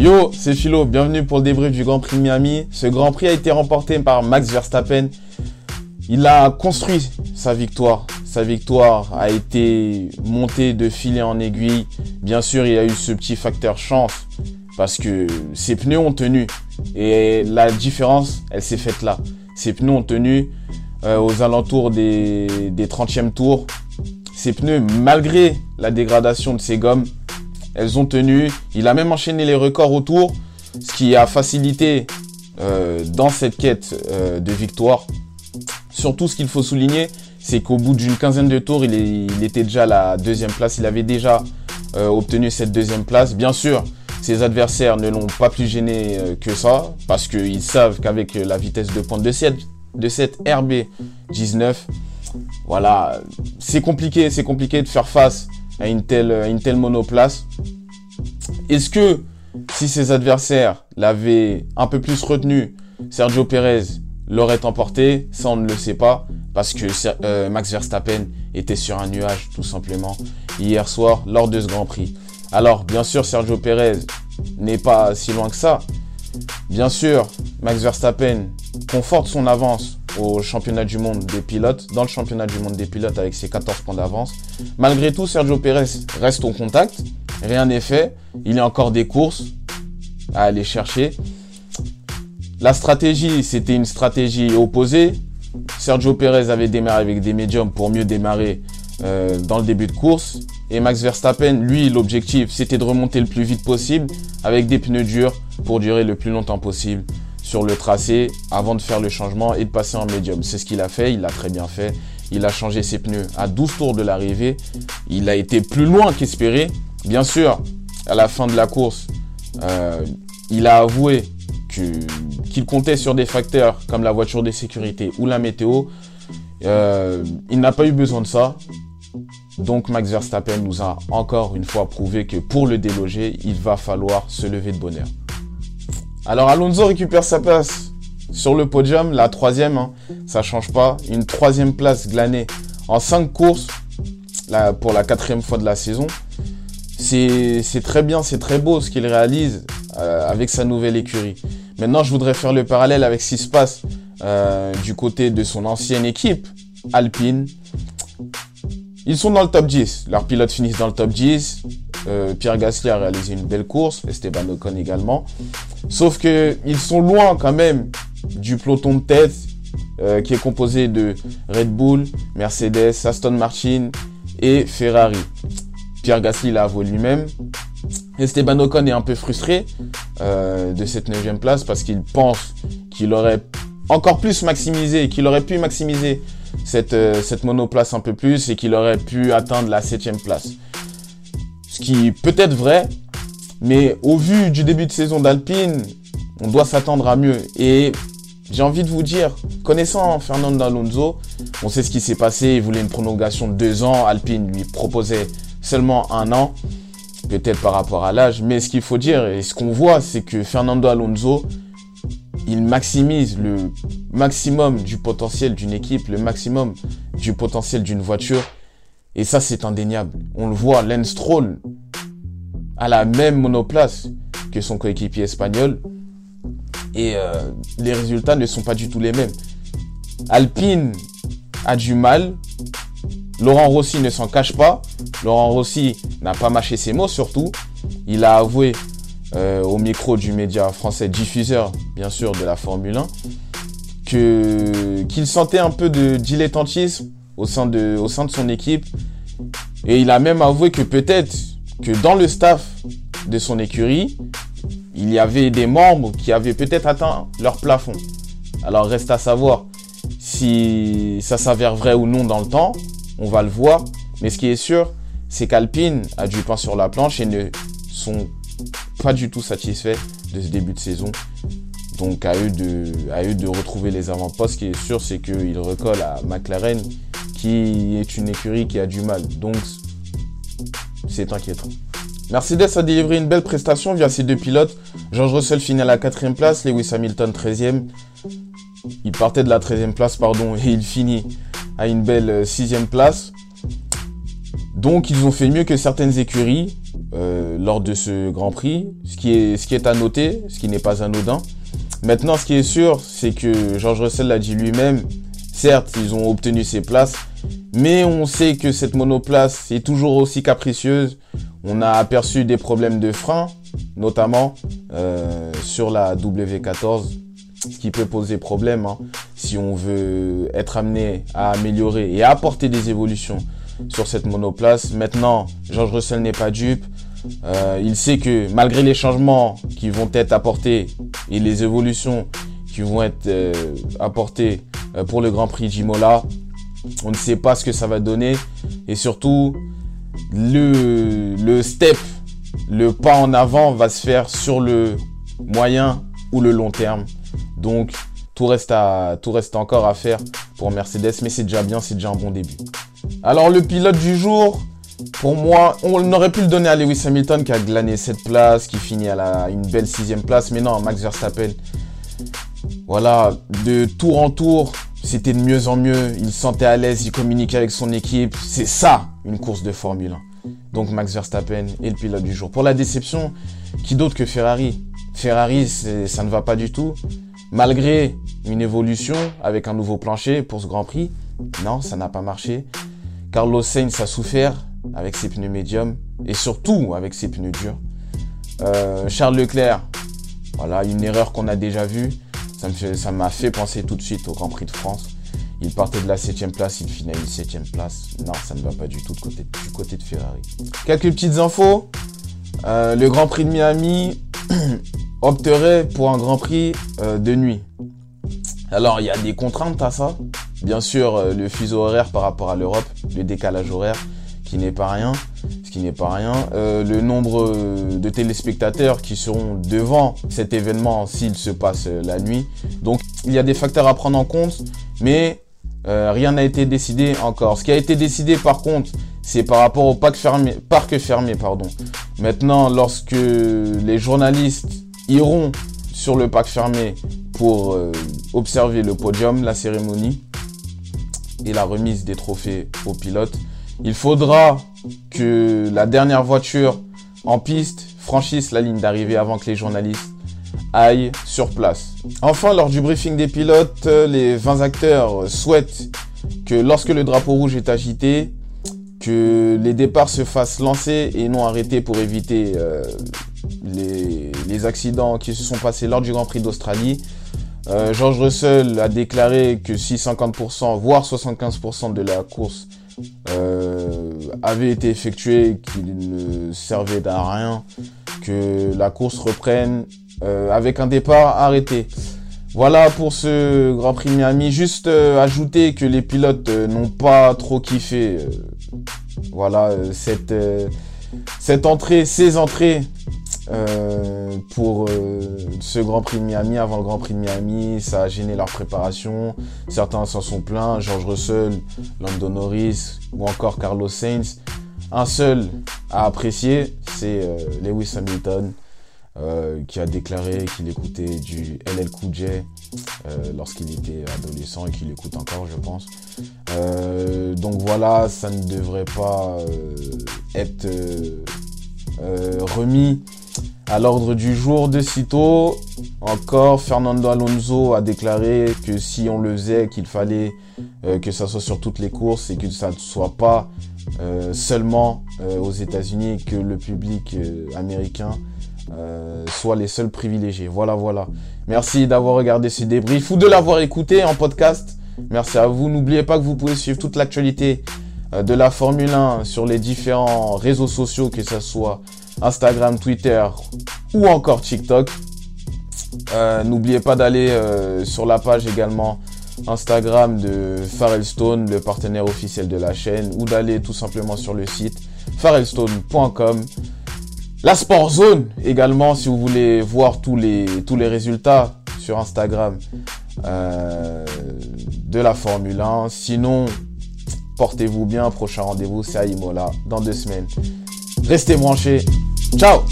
Yo, c'est Philo, bienvenue pour le débrief du Grand Prix Miami. Ce Grand Prix a été remporté par Max Verstappen. Il a construit sa victoire. Sa victoire a été montée de filet en aiguille. Bien sûr, il a eu ce petit facteur chance parce que ses pneus ont tenu. Et la différence, elle s'est faite là. Ses pneus ont tenu euh, aux alentours des, des 30e tours. Ses pneus, malgré la dégradation de ses gommes, elles ont tenu. Il a même enchaîné les records autour, ce qui a facilité euh, dans cette quête euh, de victoire. Surtout, ce qu'il faut souligner, c'est qu'au bout d'une quinzaine de tours, il, était déjà à la deuxième place. Il avait déjà obtenu cette deuxième place. Bien sûr, ses adversaires ne l'ont pas plus gêné que ça, parce qu'ils savent qu'avec la vitesse de pointe de cette, de cette RB19, voilà, c'est compliqué, c'est compliqué de faire face à une telle, une telle monoplace. Est-ce que si ses adversaires l'avaient un peu plus retenu, Sergio Perez l'aurait emporté? Ça, on ne le sait pas parce que euh, Max Verstappen était sur un nuage tout simplement hier soir lors de ce Grand Prix. Alors, bien sûr, Sergio Perez n'est pas si loin que ça. Bien sûr, Max Verstappen conforte son avance au championnat du monde des pilotes, dans le championnat du monde des pilotes avec ses 14 points d'avance. Malgré tout, Sergio Pérez reste au contact, rien n'est fait, il a encore des courses à aller chercher. La stratégie, c'était une stratégie opposée. Sergio Pérez avait démarré avec des médiums pour mieux démarrer euh, dans le début de course. Et Max Verstappen, lui, l'objectif, c'était de remonter le plus vite possible avec des pneus durs pour durer le plus longtemps possible sur le tracé avant de faire le changement et de passer en médium. C'est ce qu'il a fait, il l'a très bien fait. Il a changé ses pneus à 12 tours de l'arrivée. Il a été plus loin qu'espéré. Bien sûr, à la fin de la course, euh, il a avoué qu'il comptait sur des facteurs comme la voiture de sécurité ou la météo. Euh, il n'a pas eu besoin de ça. Donc Max Verstappen nous a encore une fois prouvé que pour le déloger, il va falloir se lever de bonheur. Alors Alonso récupère sa place sur le podium, la troisième, hein, ça change pas. Une troisième place glanée en cinq courses pour la quatrième fois de la saison. C'est très bien, c'est très beau ce qu'il réalise euh, avec sa nouvelle écurie. Maintenant, je voudrais faire le parallèle avec ce qui se passe euh, du côté de son ancienne équipe, Alpine. Ils sont dans le top 10. Leurs pilotes finissent dans le top 10. Euh, Pierre Gasly a réalisé une belle course, Esteban Ocon également. Sauf que ils sont loin quand même du peloton de tête euh, qui est composé de Red Bull, Mercedes, Aston Martin et Ferrari. Pierre Gasly l'a avoué lui-même. Esteban Ocon est un peu frustré euh, de cette neuvième place parce qu'il pense qu'il aurait encore plus maximisé, qu'il aurait pu maximiser cette, cette monoplace un peu plus et qu'il aurait pu atteindre la septième place qui peut être vrai, mais au vu du début de saison d'Alpine, on doit s'attendre à mieux. Et j'ai envie de vous dire, connaissant Fernando Alonso, on sait ce qui s'est passé. Il voulait une prolongation de deux ans. Alpine lui proposait seulement un an, peut-être par rapport à l'âge. Mais ce qu'il faut dire et ce qu'on voit, c'est que Fernando Alonso, il maximise le maximum du potentiel d'une équipe, le maximum du potentiel d'une voiture. Et ça, c'est indéniable. On le voit, Lance Stroll a la même monoplace que son coéquipier espagnol. Et euh, les résultats ne sont pas du tout les mêmes. Alpine a du mal. Laurent Rossi ne s'en cache pas. Laurent Rossi n'a pas mâché ses mots surtout. Il a avoué euh, au micro du média français diffuseur, bien sûr, de la Formule 1, que qu'il sentait un peu de dilettantisme au sein de, au sein de son équipe. Et il a même avoué que peut-être que dans le staff de son écurie, il y avait des membres qui avaient peut-être atteint leur plafond. Alors reste à savoir si ça s'avère vrai ou non dans le temps. On va le voir. Mais ce qui est sûr, c'est qu'Alpine a du pain sur la planche et ne sont pas du tout satisfaits de ce début de saison. Donc à eux de, retrouver les avant-postes. Ce qui est sûr, c'est qu'ils recollent à McLaren qui est une écurie qui a du mal. Donc, c'est inquiétant. Mercedes a délivré une belle prestation via ses deux pilotes. George Russell finit à la quatrième place, Lewis Hamilton 13e. Il partait de la 13e place, pardon, et il finit à une belle sixième place. Donc ils ont fait mieux que certaines écuries euh, lors de ce Grand Prix, ce qui est, ce qui est à noter, ce qui n'est pas anodin. Maintenant, ce qui est sûr, c'est que George Russell l'a dit lui-même, certes, ils ont obtenu ces places, mais on sait que cette monoplace est toujours aussi capricieuse. On a aperçu des problèmes de frein, notamment euh, sur la W14, ce qui peut poser problème hein, si on veut être amené à améliorer et apporter des évolutions sur cette monoplace. Maintenant, George Russell n'est pas dupe. Euh, il sait que malgré les changements qui vont être apportés et les évolutions qui vont être euh, apportées pour le Grand Prix d'Imola, on ne sait pas ce que ça va donner. Et surtout, le, step, le pas en avant va se faire sur le moyen ou le long terme. Donc, tout reste, encore à faire pour Mercedes, mais c'est déjà bien, c'est déjà un bon début. Alors, le pilote du jour, pour moi, on aurait pu le donner à Lewis Hamilton qui a glané cette place, qui finit à une belle sixième place. Mais non, Max Verstappen, voilà, de tour en tour, c'était de mieux en mieux. Il se sentait à l'aise, il communiquait avec son équipe. C'est ça, une course de Formule 1. Donc Max Verstappen est le pilote du jour. Pour la déception, qui d'autre que Ferrari? Ferrari, ça ne va pas du tout. Malgré une évolution avec un nouveau plancher pour ce Grand Prix, non, ça n'a pas marché. Carlos Sainz a souffert avec ses pneus médiums et surtout avec ses pneus durs. Euh, Charles Leclerc, voilà, une erreur qu'on a déjà vue. Ça m'a fait, penser tout de suite au Grand Prix de France. Il partait de la 7 place, il finit à une 7 place. Non, ça ne va pas du tout du côté de Ferrari. Quelques petites infos. Euh, le Grand Prix de Miami opterait pour un Grand Prix euh, de nuit. Alors, il y a des contraintes à ça. Bien sûr, le fuseau horaire par rapport à l'Europe, le décalage horaire qui n'est pas rien, ce qui n'est pas rien. Euh, le nombre de téléspectateurs qui seront devant cet événement s'il se passe la nuit. Donc il y a des facteurs à prendre en compte, mais euh, rien n'a été décidé encore. Ce qui a été décidé par contre, c'est par rapport au parc fermé, parc fermé pardon. Maintenant, lorsque les journalistes iront sur le parc fermé pour euh, observer le podium, la cérémonie et la remise des trophées aux pilotes, il faudra que la dernière voiture en piste franchisse la ligne d'arrivée avant que les journalistes aillent sur place. Enfin, lors du briefing des pilotes, les 20 acteurs souhaitent que lorsque le drapeau rouge est agité, que les départs se fassent lancer et non arrêter pour éviter euh, les, accidents qui se sont passés lors du Grand Prix d'Australie. Euh, George Russell a déclaré que si 50%, voire 75% de la course euh, avait été effectué, qu'il ne servait à rien, que la course reprenne euh, avec un départ arrêté. Voilà pour ce Grand Prix Miami. Juste euh, ajouter que les pilotes n'ont pas trop kiffé. voilà cette cette entrée, ces entrées euh, pour euh, ce Grand Prix de Miami, avant le Grand Prix de Miami, ça a gêné leur préparation. Certains s'en sont plaints, George Russell, Lando Norris ou encore Carlos Sainz. Un seul à apprécier, c'est euh, Lewis Hamilton, qui a déclaré qu'il écoutait du LL Cool J lorsqu'il était adolescent et qu'il écoute encore, je pense. donc voilà, ça ne devrait pas être remis à l'ordre du jour de sitôt, encore Fernando Alonso a déclaré que si on le faisait, qu'il fallait euh, que ça soit sur toutes les courses et que ça ne soit pas euh, seulement euh, aux États-Unis que le public américain soit les seuls privilégiés. Voilà, voilà. Merci d'avoir regardé ce débrief ou de l'avoir écouté en podcast. Merci à vous. N'oubliez pas que vous pouvez suivre toute l'actualité de la Formule 1 sur les différents réseaux sociaux, que ce soit Instagram, Twitter ou encore TikTok. Euh, n'oubliez pas d'aller euh, sur la page également Instagram de Farrellstone, le partenaire officiel de la chaîne, ou d'aller tout simplement sur le site farrellstone.com. La Sport Zone également, si vous voulez voir tous les, tous les résultats sur Instagram euh, de la Formule 1. Sinon, portez-vous bien. Prochain rendez-vous, c'est à Imola dans deux semaines. Restez branchés. Chao.